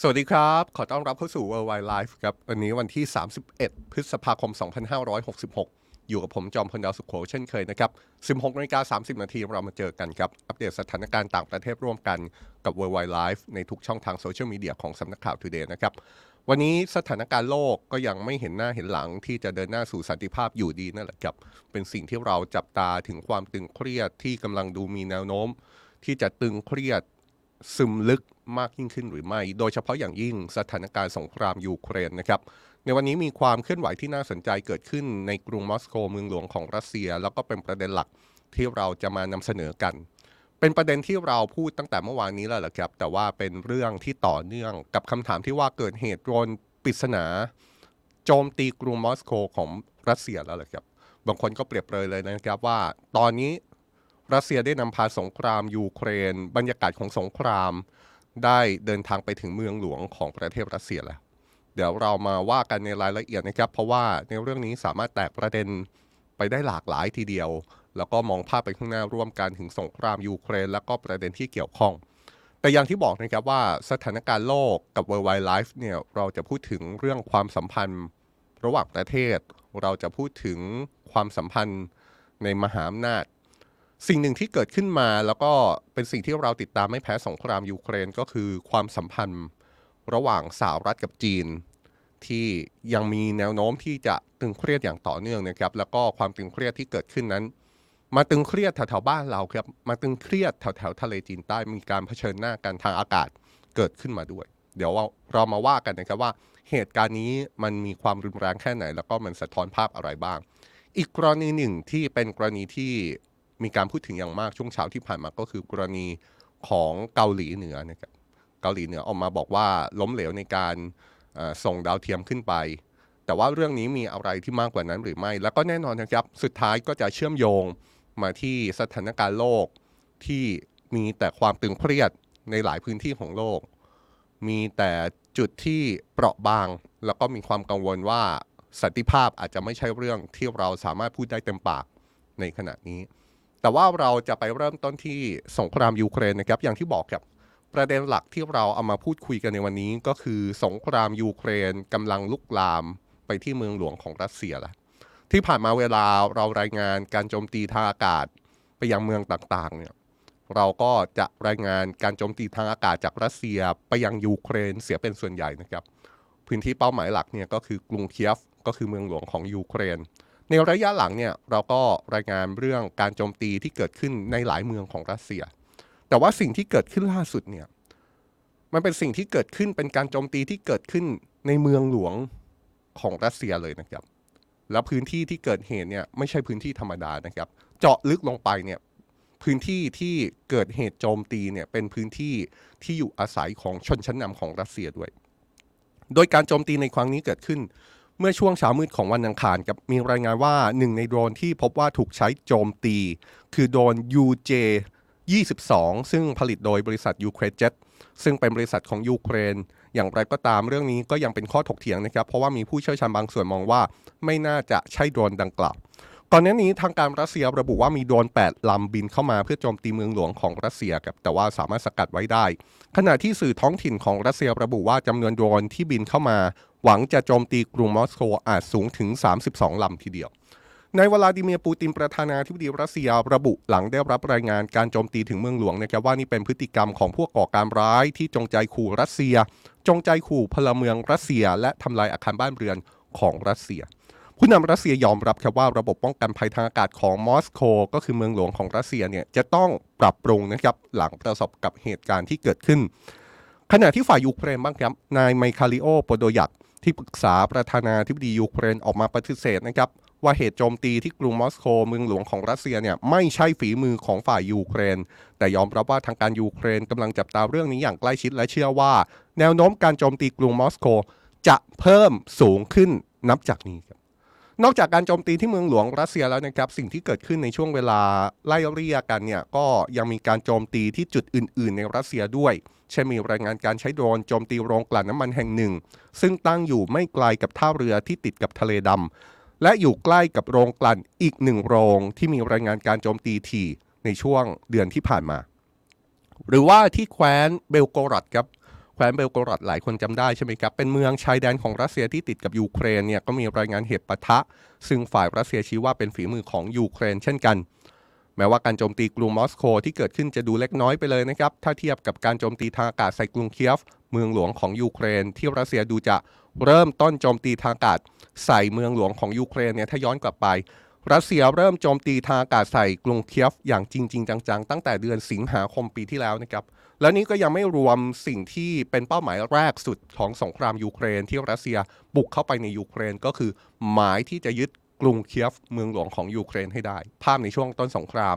สวัสดีครับ ขอต้อนรับเข้าสู่ Worldwide Life ครับ วันนี้วันที่ 31 พฤษภาคม 2566 อยู่กับผมจอมพลดาวสุขโขเช่นเคยนะครับ 16นาฬิกา30 นาทีเรามาเจอกันครับ อัปเดตสถานการณ์ต่างประเทศร่วมกันกับ Worldwide Life ในทุกช่องทางโซเชียลมีเดียของสำนักข่าว Today นะครับ วันนี้สถานการณ์โลกก็ยังไม่เห็นหน้าเห็นหลังที่จะเดินหน้าสู่สันติภาพอยู่ดีนั่นแหละครับ เป็นสิ่งที่เราจับตาถึงความตึงเครียดที่กำลังดูมีแนวโน้ม ที่จะตึงเครียดซึมลึก มากยิ่งขึ้นหรือไม่ โดยเฉพาะอย่างยิ่งสถานการณ์สงครามยูเครนนะครับ ในวันนี้มีความเคลื่อนไหวที่น่าสนใจเกิดขึ้นในกรุงมอสโกเมืองหลวงของรัสเซีย แล้วก็เป็นประเด็นหลักที่เราจะมานำเสนอกัน เป็นประเด็นที่เราพูดตั้งแต่เมื่อวานนี้แล้วแหละครับ แต่ว่าเป็นเรื่องที่ต่อเนื่องกับคำถามที่ว่าเกิดเหตุโดนปริศนา โจมตีกรุงมอสโกของรัสเซียแล้วแหละครับ บางคนก็เปรียบเลยเลยนะครับว่า ตอนนี้รัสเซียได้นำพาสงครามยูเครน บรรยากาศของสงคราม ได้เดินทางไปถึงเมืองหลวงของประเทศรัสเซียแล้ว เดี๋ยวเรามาว่ากันในรายละเอียดนะครับ เพราะว่าในเรื่องนี้สามารถแตกประเด็นไปได้หลากหลายทีเดียว แล้วก็มองภาพไปข้างหน้าร่วมกันถึงสงครามยูเครน แล้วก็ประเด็นที่เกี่ยวข้อง แต่อย่างที่บอกนะครับว่าสถานการณ์โลกกับ Worldwide Life เนี่ยเราจะพูดถึงเรื่องความสัมพันธ์ระหว่างประเทศ เราจะพูดถึงความสัมพันธ์ในมหาอำนาจ สิ่งหนึ่งที่เกิดขึ้นมาแล้วก็เป็นสิ่งที่เราติดตามไม่แพ้สงครามยูเครนก็คือความสัมพันธ์ระหว่างสหรัฐกับจีน ที่ยังมีแนวโน้มที่จะตึงเครียดอย่างต่อเนื่องนะครับ แล้วก็ความตึงเครียดที่เกิดขึ้นนั้น มาตึงเครียดแถวๆบ้านเราครับ มาตึงเครียดแถวๆทะเลจีนใต้มีการเผชิญหน้ากันทางอากาศเกิดขึ้นมาด้วย เดี๋ยวเรามาว่ากันนะครับว่าเหตุการณ์นี้มันมีความรุนแรงแค่ไหน แล้วก็มันสะท้อนภาพอะไรบ้าง อีกกรณีหนึ่งที่เป็นกรณีที่ มีการพูดถึงอย่างมากช่วงเช้าที่ผ่านมาก็คือกรณีของเกาหลีเหนือนะครับเกาหลีเหนือออกมาบอกว่าล้มเหลวในการส่งดาวเทียมขึ้นไป แต่ว่าเรื่องนี้มีอะไรที่มากกว่านั้นหรือไม่ แล้วก็แน่นอนนะครับสุดท้ายก็จะเชื่อมโยงมาที่สถานการณ์โลกที่มีแต่ความตึงเครียดในหลายพื้นที่ของโลก มีแต่จุดที่เปราะบาง แล้วก็มีความกังวลว่าสันติภาพอาจจะไม่ใช่เรื่องที่เราสามารถพูดได้เต็มปากในขณะนี้ แต่ว่าเราจะไปเริ่มต้นที่สงครามยูเครนนะครับอย่างที่บอกครับประเด็นหลักที่เราเอามาพูดคุยกันในวันนี้ก็คือสงครามยูเครนกำลังลุกลามไปที่เมืองหลวงของรัสเซียล้วที่ผ่านมาเวลาเรารายงานการโจมตีทางอากาศไปยังเมืองต่างๆเนี่ยเราก็จะรายงานการโจมตีทางอากาศจากรัสเซียไปยังยูเครนเสียเป็นส่วนใหญ่นะครับ พื้นที่เป้าหมายหลักเนี่ยก็คือกรุงเคียฟก็คือเมืองหลวงของยูเครน ในระยะหลังเนี่ยเราก็รายงานเรื่องการโจมตีที่เกิดขึ้นในหลายเมืองของรัสเซีย แต่ว่าสิ่งที่เกิดขึ้นล่าสุดเนี่ยมันเป็นสิ่งที่เกิดขึ้นเป็นการโจมตีที่เกิดขึ้นในเมืองหลวงของรัสเซียเลยนะครับ แล้วพื้นที่ที่เกิดเหตุเนี่ยไม่ใช่พื้นที่ธรรมดานะครับ เจาะลึกลงไปเนี่ยพื้นที่ที่เกิดเหตุโจมตีเนี่ยเป็นพื้นที่ที่อยู่อาศัยของชนชั้นนำของรัสเซียด้วย โดยการโจมตีในครั้งนี้เกิดขึ้น เมื่อช่วงเช้ามืดของวันอังคารกับมีรายงานว่าหนึ่งในโดรนที่พบว่าถูกใช้โจมตี คือโดรน UJ 22 ซึ่งผลิตโดยบริษัทยูเครนเจ็ตซึ่งเป็นบริษัทของยูเครน อย่างไรก็ตามเรื่องนี้ก็ยังเป็นข้อถกเถียงนะครับ เพราะว่ามีผู้เชี่ยวชาญบางส่วนมองว่าไม่น่าจะใช่โดรนดังกล่าว ก่อนหน้านี้ทางการรัสเซียระบุว่ามีโดรน8ลำบินเข้ามาเพื่อโจมตีเมืองหลวงของรัสเซียครับแต่ว่าสามารถสกัดไว้ได้ ขณะที่สื่อท้องถิ่นของรัสเซียระบุว่าจำนวนโดรนที่บินเข้ามา หวังจะโจมตีกรุงมอสโกอาจสูงถึง 32 ลำทีเดียวนายวลาดิเมียร์ปูตินประธานาธิบดีรัสเซียระบุหลังได้รับรายงานการโจมตีถึงเมืองหลวงนะครับว่านี่เป็นพฤติกรรมของพวกก่อการร้ายที่จงใจขู่รัสเซีย จงใจขู่พลเมืองรัสเซีย และทำลายอาคารบ้านเรือนของรัสเซีย ผู้นำรัสเซียยอมรับครับว่าระบบป้องกันภัยทางอากาศของมอสโกก็คือเมืองหลวงของรัสเซียเนี่ยจะต้องปรับปรุงนะครับหลังประสบกับเหตุการณ์ที่เกิดขึ้น ขณะที่ฝ่ายยูเครนบ้างครับนายมิไคโลโปโดลยักที่ปรึกษาประธานาธิบดียูเครนออกมาปฏิเสธนะครับว่าเหตุโจมตีที่กรุงมอสโกเมืองหลวงของรัสเซียเนี่ยไม่ใช่ฝีมือของฝ่ายยูเครน แต่ยอมรับว่าทางการยูเครนกำลังจับตาเรื่องนี้อย่างใกล้ชิดและเชื่อว่า แนวโน้มการโจมตีกรุงมอสโกจะเพิ่มสูงขึ้นนับจากนี้ครับ นอกจากการโจมตีที่เมืองหลวงรัสเซียแล้วนะครับสิ่งที่เกิดขึ้นในช่วงเวลาไล่เรียกกันเนี่ยก็ยังมีการโจมตีที่จุดอื่น ๆ ในรัสเซียด้วย เช่นมีรายงานการใช้โดรนโจมตีโรงกลั่นน้ำมันแห่งหนึ่ง ซึ่งตั้งอยู่ไม่ไกลกับท่าเรือที่ติดกับทะเลดำและอยู่ใกล้กับโรงกลั่นอีกหนึ่งโรงที่มีรายงานการโจมตีถี่ในช่วงเดือนที่ผ่านมา หรือว่าที่แคว้นเบลโกรดครับ แคว้นเบลโกรดหลายคนจำได้ใช่ไหมครับ เป็นเมืองชายแดนของรัสเซียที่ติดกับยูเครนเนี่ยก็มีรายงานเหตุปะทะ ซึ่งฝ่ายรัสเซียชี้ว่าเป็นฝีมือของยูเครนเช่นกัน แม้ว่าการโจมตีกรุงมอสโกที่เกิดขึ้นจะดูเล็กน้อยไปเลยนะครับ ถ้าเทียบกับการโจมตีทางอากาศใส่กรุงเคียฟ เมืองหลวงของยูเครน ที่รัสเซียดูจะเริ่มต้นโจมตีทางอากาศใส่เมืองหลวงของยูเครนเนี่ยถ้าย้อนกลับไปรัสเซียเริ่มโจมตีทางอากาศใส่กรุงเคียฟอย่างจริง ๆ จัง ๆ ตั้งแต่เดือนสิงหาคมปีที่แล้วนะครับ และนี้ก็ยังไม่รวมสิ่งที่เป็นเป้าหมายแรกสุดของสงครามยูเครนที่รัสเซียบุกเข้าไปในยูเครนก็คือหมายที่จะยึดกรุงเคียฟเมืองหลวงของยูเครนให้ได้ ภาพในช่วงต้นสงคราม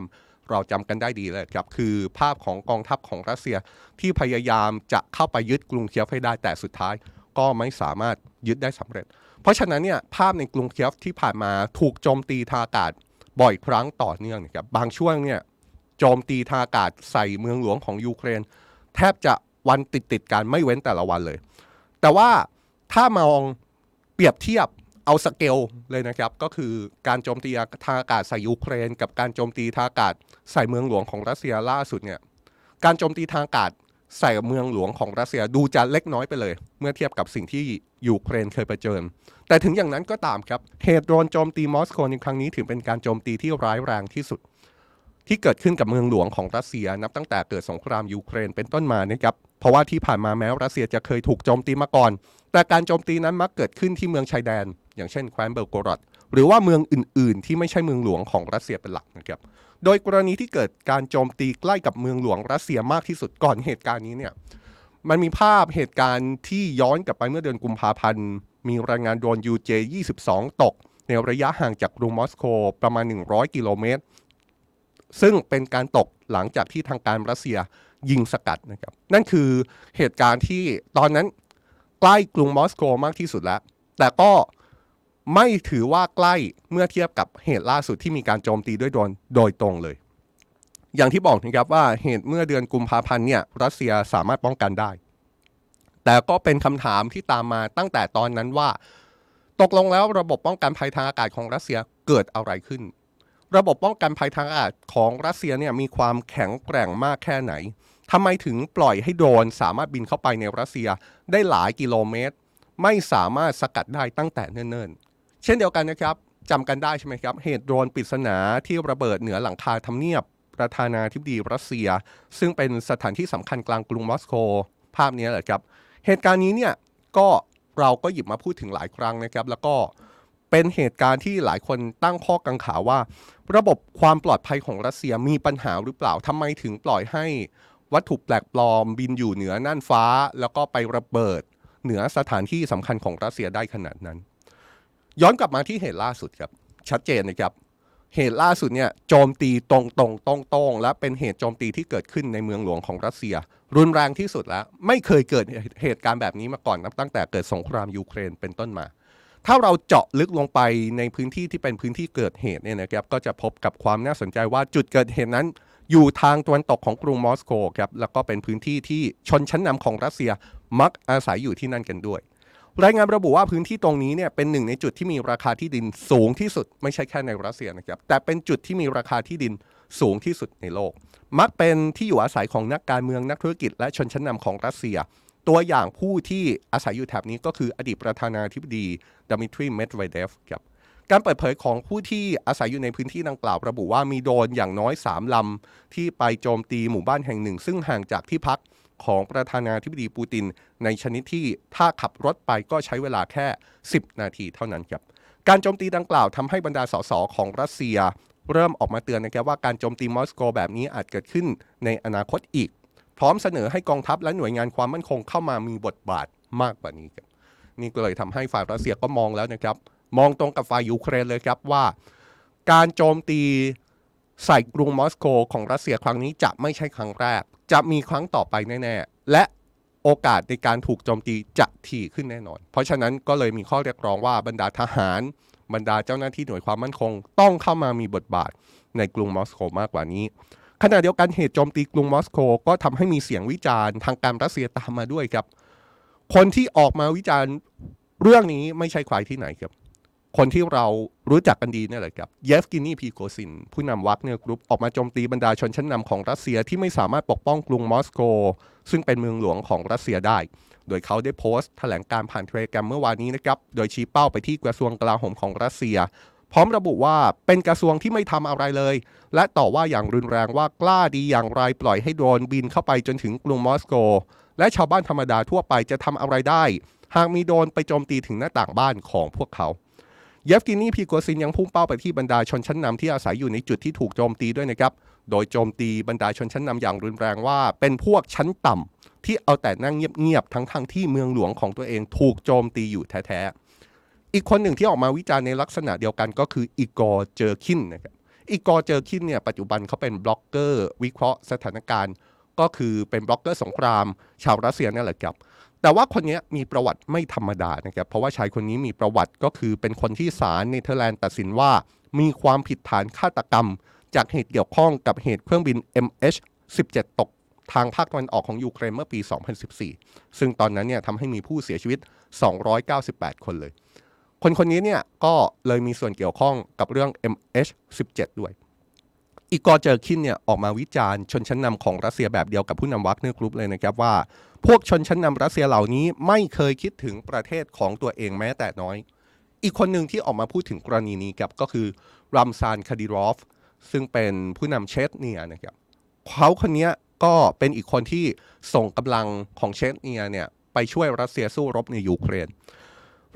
เราจำกันได้ดีเลยครับ คือภาพของกองทัพของรัสเซียที่พยายามจะเข้าไปยึดกรุงเคียฟให้ได้แต่สุดท้าย ก็ไม่สามารถยึดได้สำเร็จ เพราะฉะนั้นเนี่ยภาพในกรุงเคียฟที่ผ่านมาถูกโจมตีทางอากาศบ่อยครั้งต่อเนื่องนะครับบางช่วงเนี่ย โจมตีทางอากาศใส่เมืองหลวงของยูเครน แทบจะวันติดติดกันไม่เว้นแต่ละวันเลย แต่ว่าถ้ามองเปรียบเทียบเอาสเกลเลยนะครับ ก็คือการโจมตีทางอากาศใส่ยูเครน กับการโจมตีทางอากาศใส่เมืองหลวงของรัสเซียล่าสุดเนี่ยการโจมตีทางอากาศใส่เมืองหลวงของรัสเซียดูจะเล็กน้อยไปเลย เมื่อเทียบกับสิ่งที่ยูเครนเคยเผชิญ แต่ถึงอย่างนั้นก็ตามครับเหตุโดรนโจมตีมอสโกในครั้งนี้ถือเป็นการโจมตีที่ร้ายแรงที่สุด ที่เกิดขึ้นกับเมืองหลวงของรัสเซียนับตั้งแต่เกิดสงครามยูเครนเป็นต้นมานะครับเพราะว่าที่ผ่านมาแม้รัสเซียจะเคยถูกโจมตีมาก่อน แต่การโจมตีนั้นมักเกิดขึ้นที่เมืองชายแดน อย่างเช่นแคว้นเบลโกรอดหรือว่าเมืองอื่น ๆ ที่ไม่ใช่เมืองหลวงของรัสเซียเป็นหลักนะครับโดยกรณีที่เกิดการโจมตีใกล้กับเมืองหลวงรัสเซียมากที่สุดก่อนเหตุการณ์นี้เนี่ยมันมีภาพเหตุการณ์ที่ย้อนกลับไปเมื่อเดือนกุมภาพันธ์ มีรายงานโดรน UJ-22 ตก ในระยะห่างจากกรุงมอสโกประมาณ 100 กิโลเมตร ซึ่งเป็นการตกหลังจากที่ทางการรัสเซียยิงสกัดนะครับ นั่นคือเหตุการณ์ที่ตอนนั้นใกล้กรุงมอสโกมากที่สุดแล้ว แต่ก็ไม่ถือว่าใกล้เมื่อเทียบกับเหตุล่าสุดที่มีการโจมตีด้วยโดนโดยตรงเลย อย่างที่บอกนะครับว่าเหตุเมื่อเดือนกุมภาพันธ์เนี่ยรัสเซียสามารถป้องกันได้ แต่ก็เป็นคำถามที่ตามมาตั้งแต่ตอนนั้นว่า ตกลงแล้วระบบป้องกันภัยทางอากาศของรัสเซียเกิดอะไรขึ้น ระบบป้องกันภัยทางอากาศของรัสเซียเนี่ยมีความแข็งแกร่งมากแค่ไหนทำไมถึงปล่อยให้โดรนสามารถบินเข้าไปในรัสเซียได้หลายกิโลเมตร ไม่สามารถสกัดได้ตั้งแต่เนิ่นๆ เช่นเดียวกันนะครับจำกันได้ใช่ไหมครับ เหตุโดรนปริศนาที่ระเบิดเหนือหลังคาทำเนียบประธานาธิบดีรัสเซีย ซึ่งเป็นสถานที่สำคัญกลางกรุงมอสโก ภาพนี้แหละครับ เหตุการณ์นี้เนี่ยก็เราก็หยิบมาพูดถึงหลายครั้งนะครับ แล้วก็ เป็นเหตุการณ์ที่หลายคนตั้งข้อกังขาว่า ระบบความปลอดภัยของรัสเซียมีปัญหาหรือเปล่าทำไมถึงปล่อยให้วัตถุแปลกปลอม บินอยู่เหนือน่านฟ้า แล้วก็ไประเบิด เหนือสถานที่สำคัญของรัสเซียได้ขนาดนั้น ย้อนกลับมาที่เหตุล่าสุดครับชัดเจนนะครับ เหตุล่าสุดเนี่ยโจมตีตรงตรงตรงตรงและเป็นเหตุโจมตีที่เกิดขึ้นในเมืองหลวงของรัสเซีย รุนแรงที่สุดแล้ว ไม่เคยเกิดเหตุการณ์แบบนี้มาก่อนนับตั้งแต่เกิดสงครามยูเครนเป็นต้นมา ถ้าเราเจาะลึกลงไปในพื้นที่ที่เป็นพื้นที่เกิดเหตุเนี่ยนะครับก็จะพบกับความน่าสนใจว่าจุดเกิดเหตุนั้น อยู่ทางตะวันตกของกรุงมอสโกครับแล้วก็เป็นพื้นที่ที่ชนชั้นนำของรัสเซียมักอาศัยอยู่ที่นั่นกันด้วย รายงานระบุว่าพื้นที่ตรงนี้เนี่ยเป็นหนึ่งในจุดที่มีราคาที่ดินสูงที่สุด ไม่ใช่แค่ในรัสเซียนะครับแต่เป็นจุดที่มีราคาที่ดินสูงที่สุดในโลก มักเป็นที่อยู่อาศัยของนักการเมืองนักธุรกิจและชนชั้นนำของรัสเซีย ตัวอย่างผู้ที่อาศัยอยู่แถบนี้ก็คืออดีตประธานาธิบดีดมิทรีเมดเวเดฟครับการเปิดเผยของผู้ที่อาศัยอยู่ในพื้นที่ดังกล่าวระบุว่ามีโดรนอย่างน้อย 3 ลำ ที่ไปโจมตีหมู่บ้านแห่งหนึ่ง ซึ่งห่างจากที่พักของประธานาธิบดีปูติน ในชนิดที่ถ้าขับรถไปก็ใช้เวลาแค่ 10 นาทีเท่านั้นครับการโจมตีดังกล่าวทำให้บรรดาสสของรัสเซีย เริ่มออกมาเตือนนะครับว่าการโจมตีมอสโกแบบนี้อาจเกิดขึ้นในอนาคตอีก พร้อมเสนอให้กองทัพและหน่วยงานความมั่นคงเข้ามามีบทบาทมากกว่านี้ครับนี่ก็เลยทำให้ฝ่ายรัสเซียก็มองแล้วนะครับ มองตรงกับฝ่ายยูเครนเลยครับว่า การโจมตีใส่กรุงมอสโกของรัสเซียครั้งนี้จะไม่ใช่ครั้งแรก จะมีครั้งต่อไปแน่ๆ และโอกาสในการถูกโจมตีจะถี่ขึ้นแน่นอน เพราะฉะนั้นก็เลยมีข้อเรียกร้องว่าบรรดาทหาร บรรดาเจ้าหน้าที่หน่วยความมั่นคง ต้องเข้ามามีบทบาทในกรุงมอสโกมากกว่านี้ ขณะเดียวกันเหตุโจมตีกรุงมอสโกก็ทำให้มีเสียงวิจารณ์ทางการรัสเซียตามมาด้วยครับ คนที่ออกมาวิจารณ์เรื่องนี้ไม่ใช่ใครที่ไหนครับ คนที่เรารู้จักกันดีนี่แหละครับ เยฟเกนีพริโกซิน ผู้นำวากเนอร์กรุ๊ปออกมาโจมตีบรรดาชนชั้นนำของรัสเซียที่ไม่สามารถปกป้องกรุงมอสโก ซึ่งเป็นเมืองหลวงของรัสเซียได้ โดยเขาได้โพสต์แถลงการณ์ผ่านเทเลแกรมเมื่อวานนี้นะครับ โดยชี้เป้าไปที่กระทรวงกลาโหมของรัสเซีย พร้อมระบุว่าเป็นกระทรวงที่ไม่ทำอะไรเลย และต่อว่าอย่างรุนแรงว่ากล้าดีอย่างไรปล่อยให้โดรนบินเข้าไปจนถึงกรุงมอสโก และชาวบ้านธรรมดาทั่วไปจะทำอะไรได้ หากมีโดรนไปโจมตีถึงหน้าต่างบ้านของพวกเขาเยฟเกนีพริโกซินยังพุ่งเป้าไปที่บรรดาชนชั้นนำที่อาศัยอยู่ในจุดที่ถูกโจมตีด้วยนะครับ โดยโจมตีบรรดาชนชั้นนำอย่างรุนแรงว่า เป็นพวกชั้นต่ำที่เอาแต่นั่งเงียบๆทั้งๆที่เมืองหลวงของตัวเองถูกโจมตีอยู่แท้ๆ อีกคนหนึ่งที่ออกมาวิจารณ์ในลักษณะเดียวกันก็คืออิกอร์เจอร์คินนะครับอิกอร์เจอร์คินเนี่ยปัจจุบันเขาเป็นบล็อกเกอร์วิเคราะห์สถานการณ์ ก็คือเป็นบล็อกเกอร์สงคราม ชาวรัสเซียนั่นแหละครับ แต่ว่าคนนี้มีประวัติไม่ธรรมดานะครับเพราะว่าชายคนนี้มีประวัติก็คือเป็นคนที่ศาลเนเธอร์แลนด์ตัดสินว่า มีความผิดฐานฆาตกรรม จากเหตุเกี่ยวข้องกับเหตุเครื่องบิน MH17 ตกทางภาคตะวันออกของยูเครนเมื่อปี 2014 ซึ่งตอนนั้นเนี่ยทำให้มีผู้เสียชีวิต 298 คนเลย คนคนนี้เนี่ยก็เลยมีส่วนเกี่ยวข้องกับเรื่อง MH17 ด้วย อิกอร์เจอร์คินเนี่ยออกมาวิจารณ์ชนชั้นนำของรัสเซียแบบเดียวกับผู้นำวากเนอร์กรุ๊ปเลยนะครับว่า พวกชนชั้นนำรัสเซียเหล่านี้ไม่เคยคิดถึงประเทศของตัวเองแม้แต่น้อย อีกคนหนึ่งที่ออกมาพูดถึงกรณีนี้ครับก็คือรัมซานคาดิรอฟ ซึ่งเป็นผู้นำเชชเนียนะครับเขาคนนี้ก็เป็นอีกคนที่ส่งกำลังของเชสเนียเนี่ยไปช่วยรัสเซียสู้รบในยูเครน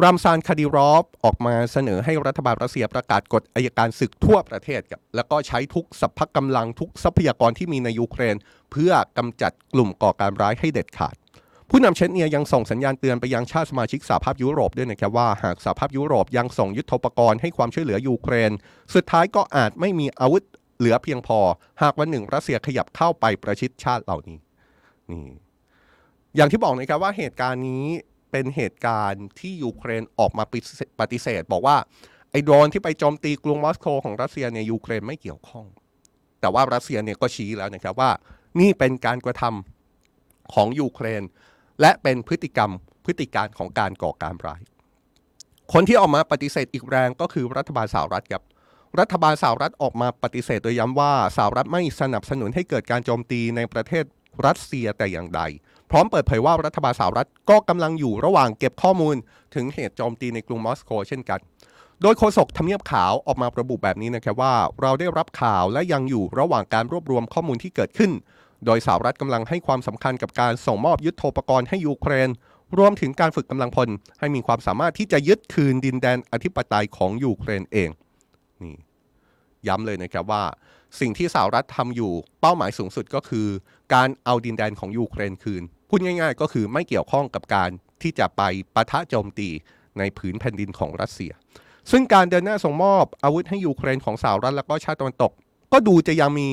รัมซานคาดิรอฟออกมาเสนอให้รัฐบาลรัสเซียประกาศกฎอายการศึกทั่วประเทศครับแล้วก็ใช้ทุกสัพพะกำลังทุกทรัพยากรที่มีในยูเครน เพื่อกำจัดกลุ่มก่อการร้ายให้เด็ดขาด ผู้นำเชสเนียยังส่งสัญญาณเตือนไปยังชาติสมาชิกสหภาพยุโรปด้วยนะครับว่าหากสหภาพยุโรปยังส่งยุทโธปกรณ์ให้ความช่วยเหลือยูเครน สุดท้ายก็อาจไม่มีอาวุธเหลือเพียงพอ หากวันหนึ่งรัสเซียขยับเข้าไปประชิดชาติเหล่านี้นี่อย่างที่บอกนะครับว่าเหตุการณ์นี้ เป็นเหตุการณ์ที่ยูเครนออกมาปฏิเสธ บอกว่าไอ้โดรนที่ไปโจมตีกรุงมอสโกของรัสเซียเนี่ยยูเครนไม่เกี่ยวข้อง แต่ว่ารัสเซียเนี่ยก็ชี้แล้วนะครับว่า นี่เป็นการกระทำของยูเครน และเป็นพฤติกรรมพฤติการของการก่อการร้าย คนที่ออกมาปฏิเสธอีกแรงก็คือรัฐบาลสหรัฐครับรัฐบาลสหรัฐออกมาปฏิเสธโดยย้ำว่าสหรัฐไม่สนับสนุนให้เกิดการโจมตีในประเทศรัสเซียแต่อย่างใด พร้อมเปิดเผยว่ารัฐบาลสหรัฐก็กำลังอยู่ระหว่างเก็บข้อมูล ถึงเหตุโจมตีในกรุงมอสโกเช่นกัน โดยโฆษกทำเนียบขาวออกมาระบุแบบนี้นะครับว่า เราได้รับข่าวและยังอยู่ระหว่างการรวบรวมข้อมูลที่เกิดขึ้น โดยสหรัฐกำลังให้ความสำคัญกับการส่งมอบยุทโธปกรณ์ให้ยูเครน รวมถึงการฝึกกำลังพล ให้มีความสามารถที่จะยึดคืนดินแดนอธิปไตยของยูเครนเองนี่ย้ำเลยนะครับว่า สิ่งที่สหรัฐทำอยู่เป้าหมายสูงสุดก็คือ การเอาดินแดนของยูเครนคืน พูดง่าย ๆ ก็คือไม่เกี่ยวข้องกับการที่จะไปปะทะโจมตีในผืนแผ่นดินของรัสเซีย ซึ่งการเดินหน้าส่งมอบอาวุธให้ยูเครนของสหรัฐและก็ชาติตะวันตก ก็ดูจะยังมี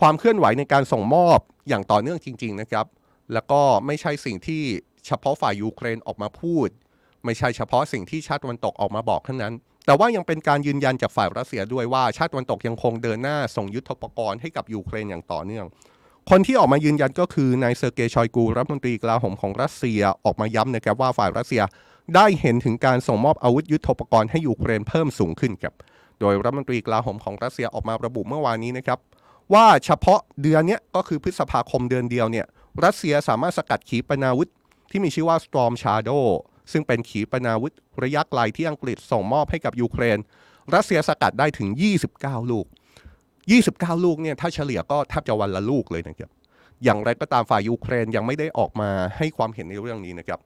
ความเคลื่อนไหวในการส่งมอบอย่างต่อเนื่องจริง ๆนะครับ แล้วก็ไม่ใช่สิ่งที่เฉพาะฝ่ายยูเครนออกมาพูด ไม่ใช่เฉพาะสิ่งที่ชาติตะวันตกออกมาบอกเท่านั้น แต่ว่ายังเป็นการยืนยันจากฝ่ายรัสเซียด้วยว่าชาติตะวันตกยังคงเดินหน้าส่งยุทธปกรณ์ให้กับยูเครนอย่างต่อเนื่อง คนที่ออกมายืนยันก็คือนายเซอร์เกย์ชอยกูรัฐมนตรีกลาโหมของรัสเซียออกมาย้ำนะครับว่าฝ่ายรัสเซียได้เห็นถึงการส่งมอบอาวุธยุทธปกรณ์ให้ยูเครนเพิ่มสูงขึ้นครับโดยรัฐมนตรีกลาโหมของรัสเซียออกมาระบุเมื่อวานนี้นะครับว่าเฉพาะเดือนนี้ก็คือพฤษภาคมเดือนเดียวเนี่ยรัสเซียสามารถสกัดขีปนาวุธที่มีชื่อว่า Storm Shadow ซึ่งเป็นขีปนาวุธระยะไกลที่อังกฤษส่งมอบให้กับยูเครน รัสเซียสกัดได้ถึง 29 ลูก 29 ลูกเนี่ยถ้าเฉลี่ยก็แทบจะวันละลูกเลยนะครับอย่างไรก็ตามฝ่ายยูเครนยังไม่ได้ออกมาให้ความเห็นในเรื่องนี้นะครับ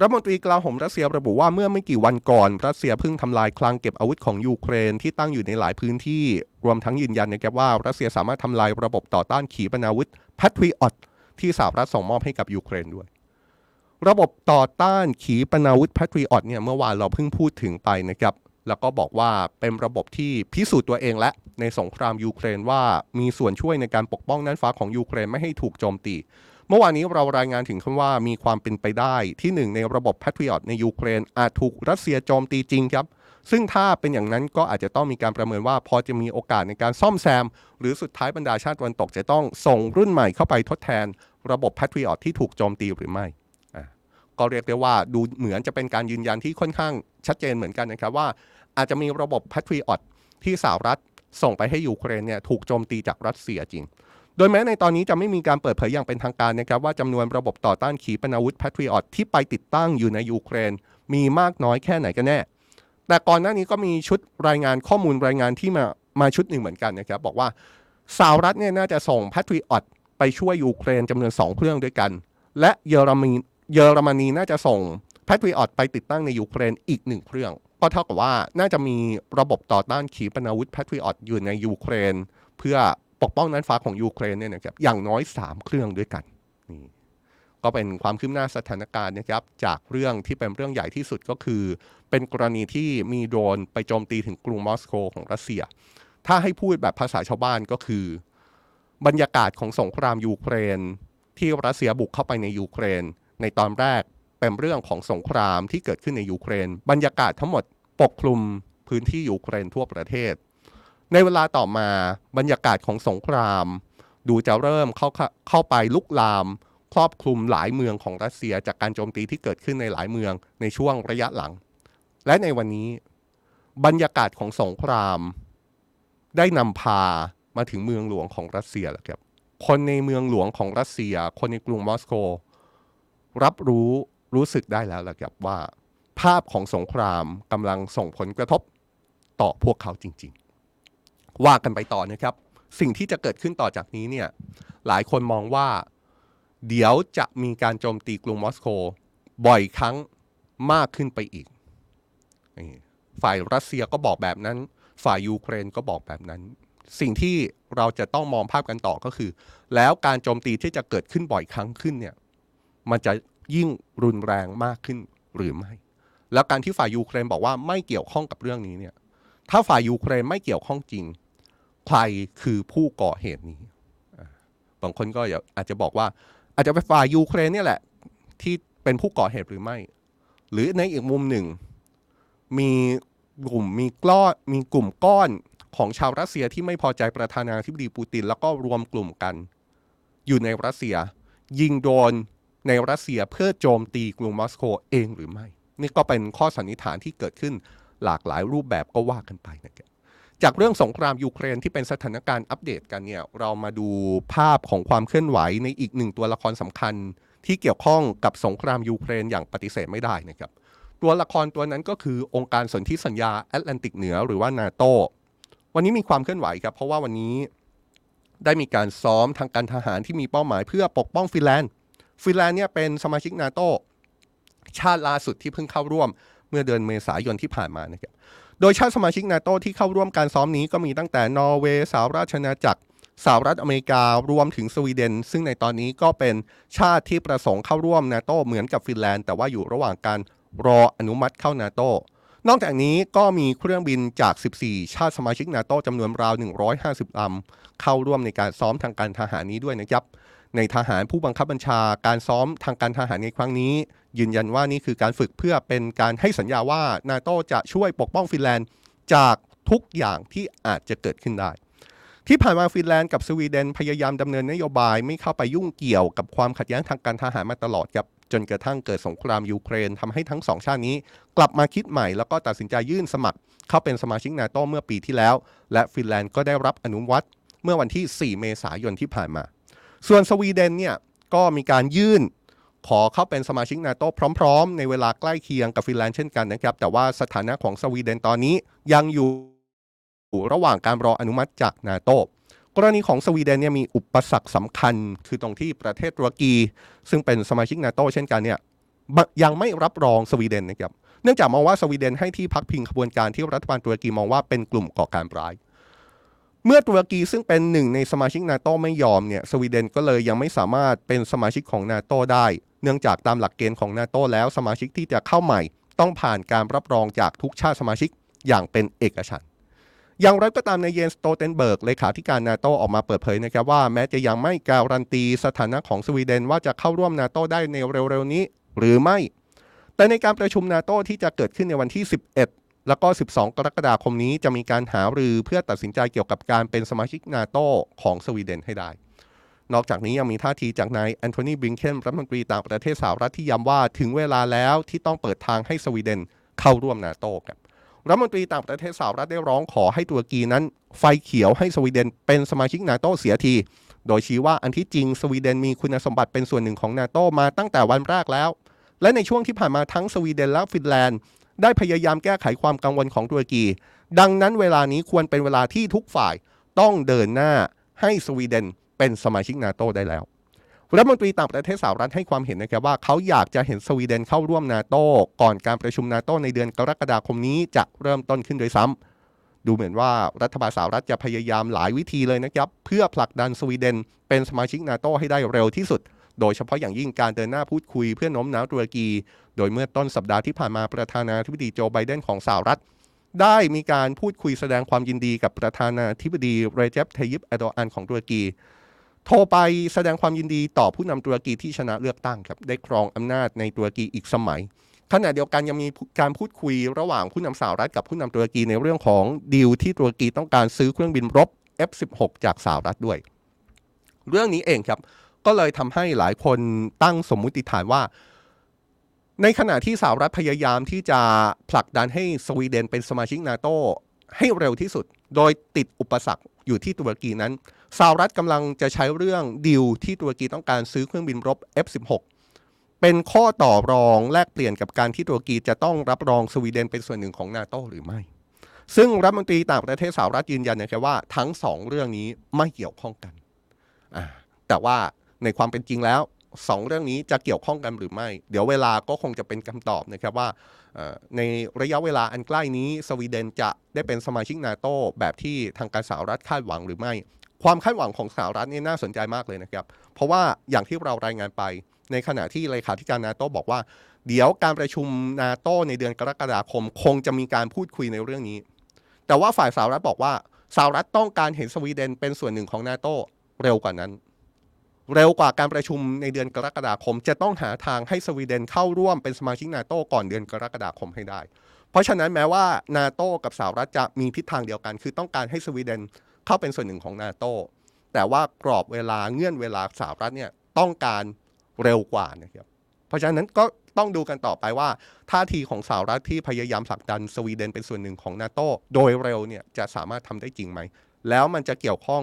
รัฐมนตรีกลาโหมรัสเซียระบุว่าเมื่อไม่กี่วันก่อน รัสเซียเพิ่งทำลายคลังเก็บอาวุธของยูเครนที่ตั้งอยู่ในหลายพื้นที่ รวมทั้งยืนยันนะครับว่า รัสเซียสามารถทำลายระบบต่อต้านขีปนาวุธ Patriot ที่สหรัฐส่งมอบให้กับยูเครนด้วย ระบบต่อต้านขีปนาวุธ Patriot เนี่ยเมื่อวานเราเพิ่งพูดถึงไปนะครับแล้วก็บอกว่าเป็นระบบที่พิสูจน์ตัวเองแล้ว ในสงครามยูเครนว่ามีส่วนช่วยในการปกป้องน่านฟ้าของยูเครนไม่ให้ถูกโจมตี เมื่อวานนี้เรารายงานถึงคำว่ามีความเป็นไปได้ที่หนึ่งในระบบ Patriot ในยูเครนอาจถูกรัสเซียโจมตีจริงครับ ซึ่งถ้าเป็นอย่างนั้นก็อาจจะต้องมีการประเมินว่าพอจะมีโอกาสในการซ่อมแซม หรือสุดท้ายบรรดาชาติตะวันตกจะต้องส่งรุ่นใหม่เข้าไปทดแทน ระบบ Patriot ที่ถูกโจมตีหรือไม่ ก็เรียกได้ว่าดูเหมือนจะเป็นการยืนยันที่ค่อนข้างชัดเจนเหมือนกันนะครับว่า อาจจะมีระบบ Patriot ที่สหรัฐส่งไปให้ยูเครนเนี่ยถูกโจมตีจากรัสเซียจริง โดยแม้ในตอนนี้จะไม่มีการเปิดเผยอย่างเป็นทางการนะครับว่าจำนวนระบบต่อต้านขีปนาวุธ Patriot ที่ไปติดตั้งอยู่ในยูเครน มีมากน้อยแค่ไหนกันแน่ แต่ก่อนหน้านี้ก็มีชุดรายงานข้อมูลรายงานที่มามาชุดหนึ่งเหมือนกันนะครับบอกว่าสหรัฐเนี่ยน่าจะส่ง Patriot ไปช่วยยูเครนจำนวน 2 เครื่องด้วยกัน และเยอรมนี เยอรมนีน่าจะส่ง Patriot ไปติดตั้งในยูเครนอีกหนึ่งเครื่อง ก็เท่ากับว่าน่าจะมีระบบต่อต้านขีปนาวุธ Patriot อยู่ในยูเครน เพื่อปกป้องน่านฟ้าของยูเครนเนี่ยนะครับอย่างน้อย 3 เครื่องด้วยกันนี่ก็เป็นความคืบหน้าสถานการณ์นะครับจากเรื่องที่เป็นเรื่องใหญ่ที่สุดก็คือ เป็นกรณีที่มีโดรนไปโจมตีถึงกรุงมอสโกของรัสเซีย ถ้าให้พูดแบบภาษาชาวบ้านก็คือ บรรยากาศของสงครามยูเครน ที่รัสเซียบุกเข้าไปในยูเครน ในตอนแรกเป็นเรื่องของสงครามที่เกิดขึ้นในยูเครน บรรยากาศทั้งหมดปกคลุมพื้นที่ยูเครนทั่วประเทศ ในเวลาต่อมาบรรยากาศของสงคราม ดูจะเริ่มเข้าเข้าไปลุกลาม ครอบคลุมหลายเมืองของรัสเซียจากการโจมตีที่เกิดขึ้นในหลายเมืองในช่วงระยะหลัง และในวันนี้ บรรยากาศของสงคราม ได้นำพามาถึงเมืองหลวงของรัสเซียแล้วครับคนในเมืองหลวงของรัสเซีย คนในกรุงมอสโก รับรู้รู้สึกได้แล้วละครับว่า ภาพของสงครามกำลังส่งผลกระทบต่อพวกเขาจริง ๆ ว่ากันไปต่อนะครับ สิ่งที่จะเกิดขึ้นต่อจากนี้เนี่ยหลายคนมองว่า เดี๋ยวจะมีการโจมตีกรุงมอสโก บ่อยครั้งมากขึ้นไปอีก ฝ่ายรัสเซียก็บอกแบบนั้น ฝ่ายยูเครนก็บอกแบบนั้น สิ่งที่เราจะต้องมองภาพกันต่อก็คือ แล้วการโจมตีที่จะเกิดขึ้นบ่อยครั้งขึ้นเนี่ย มันจะยิ่งรุนแรงมากขึ้นหรือไม่ แล้วการที่ฝ่ายยูเครนบอกว่าไม่เกี่ยวข้องกับเรื่องนี้เนี่ยถ้าฝ่ายยูเครนไม่เกี่ยวข้องจริง ใครคือผู้ก่อเหตุนี้ บางคนก็อาจจะบอกว่า อาจจะเป็นฝ่ายยูเครนเนี่ยแหละ ที่เป็นผู้ก่อเหตุหรือไม่ หรือในอีกมุมหนึ่ง มีกลุ่มมีกล้อมีกลุ่มก้อนของชาวรัสเซียที่ไม่พอใจประธานาธิบดีปูติน แล้วก็รวมกลุ่มกัน อยู่ในรัสเซีย ยิงโดน ในรัสเซียเพื่อโจมตีกรุงมอสโกเองหรือไม่ นี่ก็เป็นข้อสันนิษฐานที่เกิดขึ้นหลากหลายรูปแบบก็ว่ากันไปนะครับจากเรื่องสงครามยูเครนที่เป็นสถานการณ์อัปเดตกันเนี่ยเรามาดูภาพของความเคลื่อนไหวในอีกหนึ่งตัวละครสำคัญ ที่เกี่ยวข้องกับสงครามยูเครนอย่างปฏิเสธไม่ได้นะครับตัวละครตัวนั้นก็คือองค์การสนธิสัญญาแอตแลนติกเหนือหรือว่านาโตวันนี้มีความเคลื่อนไหวครับเพราะว่าวันนี้ได้มีการซ้อมทางการทหารที่มีเป้าหมายเพื่อปกป้องฟินแลนด์ ฟินแลนด์เนี่ยเป็นสมาชิกนาโตชาติล่าสุดที่เพิ่งเข้าร่วมเมื่อเดือนเมษายนที่ผ่านมานะครับโดยชาติสมาชิกนาโตที่เข้าร่วมการซ้อมนี้ก็มีตั้งแต่นอร์เวย์สหราชอาณาจักรสหรัฐอเมริการวมถึงสวีเดน ซึ่งในตอนนี้ก็เป็นชาติที่ประสงค์เข้าร่วมนาโตเหมือนกับฟินแลนด์แต่ว่าอยู่ระหว่างการรออนุมัติเข้านาโตนอกจากนี้ก็มีเครื่องบินจาก 14 ชาติสมาชิกนาโตจำนวนราว 150 ลำเข้าร่วมในการซ้อมทางการทหารนี้ด้วยนะครับ ในทหารผู้บังคับบัญชาการซ้อมทางการทหารในครั้งนี้ ยืนยันว่านี่คือการฝึกเพื่อเป็นการให้สัญญาว่านาโตจะช่วยปกป้องฟินแลนด์จากทุกอย่างที่อาจจะเกิดขึ้นได้ ที่ผ่านมาฟินแลนด์กับสวีเดนพยายามดำเนินนโยบายไม่เข้าไปยุ่งเกี่ยวกับความขัดแย้งทางการทหารมาตลอดครับจนกระทั่งเกิดสงครามยูเครนทำให้ทั้งสองชาตินี้ กลับมาคิดใหม่แล้วก็ตัดสินใจยื่นสมัคร เข้าเป็นสมาชิกนาโตเมื่อปีที่แล้ว และฟินแลนด์ก็ได้รับอนุมัติเมื่อวันที่ 4 เมษายนที่ผ่านมา ส่วนสวีเดนเนี่ยก็มีการยื่นขอเข้าเป็นสมาชิกนาโตพร้อม ๆ ในเวลาใกล้เคียงกับฟินแลนด์เช่นกันนะครับ แต่ว่าสถานะของสวีเดนตอนนี้ยังอยู่ระหว่างการรออนุมัติจากนาโตกรณีของสวีเดนเนี่ยมีอุปสรรคสำคัญ คือตรงที่ประเทศตุรกี ซึ่งเป็นสมาชิกนาโตเช่นกันเนี่ยยังไม่รับรองสวีเดนนะครับเนื่องจากมองว่าสวีเดนให้ที่พักพิงขบวนการที่รัฐบาลตุรกีมองว่าเป็นกลุ่มก่อการร้าย เมื่อตุรกีซึ่งเป็นหนึ่งในสมาชิกนาโตไม่ยอมเนี่ยสวีเดนก็เลยยังไม่สามารถเป็นสมาชิกของนาโตได้ เนื่องจากตามหลักเกณฑ์ของนาโตแล้วสมาชิกที่จะเข้าใหม่ ต้องผ่านการรับรองจากทุกชาติสมาชิกอย่างเป็นเอกฉันท์อย่างไรก็ตามนายเยนส์ สโตลเทนเบิร์กเลขาธิการนาโตออกมาเปิดเผยนะครับว่าแม้จะยังไม่การันตีสถานะของสวีเดนว่าจะเข้าร่วมนาโตได้ในเร็วๆนี้ หรือไม่ แต่ในการประชุมนาโตที่จะเกิดขึ้นในวันที่ 11 แล้วก็ 12 กรกฎาคมนี้จะมีการหารือเพื่อตัดสินใจเกี่ยวกับการเป็นสมาชิกนาโตของสวีเดนให้ได้ นอกจากนี้ยังมีท่าทีจากนายแอนโทนีบริงเคนรัฐมนตรีต่างประเทศสหรัฐที่ย้ำว่าถึงเวลาแล้วที่ต้องเปิดทางให้สวีเดนเข้าร่วมนาโตครับรัฐมนตรีต่างประเทศสหรัฐได้ร้องขอให้ตุรกีนั้นไฟเขียวให้สวีเดนเป็นสมาชิกนาโตเสียที โดยชี้ว่าอันที่จริงสวีเดนมีคุณสมบัติเป็นส่วนหนึ่งของนาโตมาตั้งแต่วันแรกแล้ว และในช่วงที่ผ่านมาทั้งสวีเดนและฟินแลนด์ ได้พยายามแก้ไขความกังวลของตุรกี ดังนั้นเวลานี้ควรเป็นเวลาที่ทุกฝ่ายต้องเดินหน้าให้สวีเดนเป็นสมาชิกนาโตได้แล้วรัฐมนตรีต่างประเทศสหรัฐให้ความเห็นนะครับว่าเขาอยากจะเห็นสวีเดนเข้าร่วมนาโตก่อนการประชุมนาโตในเดือนกรกฎาคมนี้จะเริ่มต้นขึ้นโดยซ้ำดูเหมือนว่ารัฐบาลสหรัฐจะพยายามหลายวิธีเลยนะครับ เพื่อผลักดันสวีเดนเป็นสมาชิกนาโตให้ได้เร็วที่สุด โดยเฉพาะอย่างยิ่งการเดินหน้าพูดคุยเพื่อโน้มน้าวตุรกี โดยเมื่อต้นสัปดาห์ที่ผ่านมาประธานาธิบดีโจไบเดนของสหรัฐ ได้มีการพูดคุยแสดงความยินดีกับประธานาธิบดีเรเจปเทยิปเอโดอันของตุรกี โทรไปแสดงความยินดีต่อผู้นำตุรกีที่ชนะเลือกตั้งครับได้ครองอำนาจในตุรกีอีกสมัยขณะเดียวกันยังมีการพูดคุยระหว่างผู้นำสหรัฐกับผู้นำตุรกีในเรื่องของดีลที่ตุรกีต้องการซื้อเครื่องบินรบ F16 จากสหรัฐด้วย เรื่องนี้เองครับ ก็เลยทำให้หลายคนตั้งสมมุติฐานว่า ในขณะที่สหรัฐพยายามที่จะผลักดันให้สวีเดนเป็นสมาชิกนาโตให้เร็วที่สุด โดยติดอุปสรรคอยู่ที่ตุรกีนั้นสหรัฐกำลังจะใช้เรื่องดีลที่ตุรกีต้องการซื้อเครื่องบินรบ F16 เป็นข้อต่อรองแลกเปลี่ยนกับการที่ตุรกีจะต้องรับรองสวีเดนเป็นส่วนหนึ่งของนาโตหรือไม่ ซึ่งรัฐมนตรีต่างประเทศสหรัฐยืนยันนะครับว่าทั้งสองเรื่องนี้ไม่เกี่ยวข้องกัน แต่ว่า ในความเป็นจริงแล้วสองเรื่องนี้จะเกี่ยวข้องกันหรือไม่ เดี๋ยวเวลาก็คงจะเป็นคำตอบนะครับว่าในระยะเวลาอันใกล้นี้ สวีเดนจะได้เป็นสมาชิกนาโตแบบที่ทางการสหรัฐคาดหวังหรือไม่ ความคาดหวังของสหรัฐนี่น่าสนใจมากเลยนะครับ เพราะว่าอย่างที่เรารายงานไป ในขณะที่เลขาธิการนาโตบอกว่า เดี๋ยวการประชุมนาโตในเดือนกรกฎาคม คงจะมีการพูดคุยในเรื่องนี้ แต่ว่าฝ่ายสหรัฐบอกว่าสหรัฐต้องการเห็นสวีเดนเป็นส่วนหนึ่งของนาโตเร็วกว่านั้น เร็วกว่าการประชุมในเดือนกรกฎาคม จะต้องหาทางให้สวีเดนเข้าร่วมเป็นสมาชิกนาโตก่อนเดือนกรกฎาคมให้ได้ เพราะฉะนั้นแม้ว่านาโตกับสหรัฐจะมีทิศทางเดียวกัน คือต้องการให้สวีเดนเข้าเป็นส่วนหนึ่งของนาโตแต่ว่ากรอบเวลาเงื่อนเวลาสหรัฐเนี่ยต้องการเร็วกว่านะครับเพราะฉะนั้นก็ต้องดูกันต่อไปว่าท่าทีของสหรัฐที่พยายามผลักดันสวีเดนเป็นส่วนหนึ่งของนาโตโดยเร็วเนี่ยจะสามารถทำได้จริงไหม แล้วมันจะเกี่ยวข้อง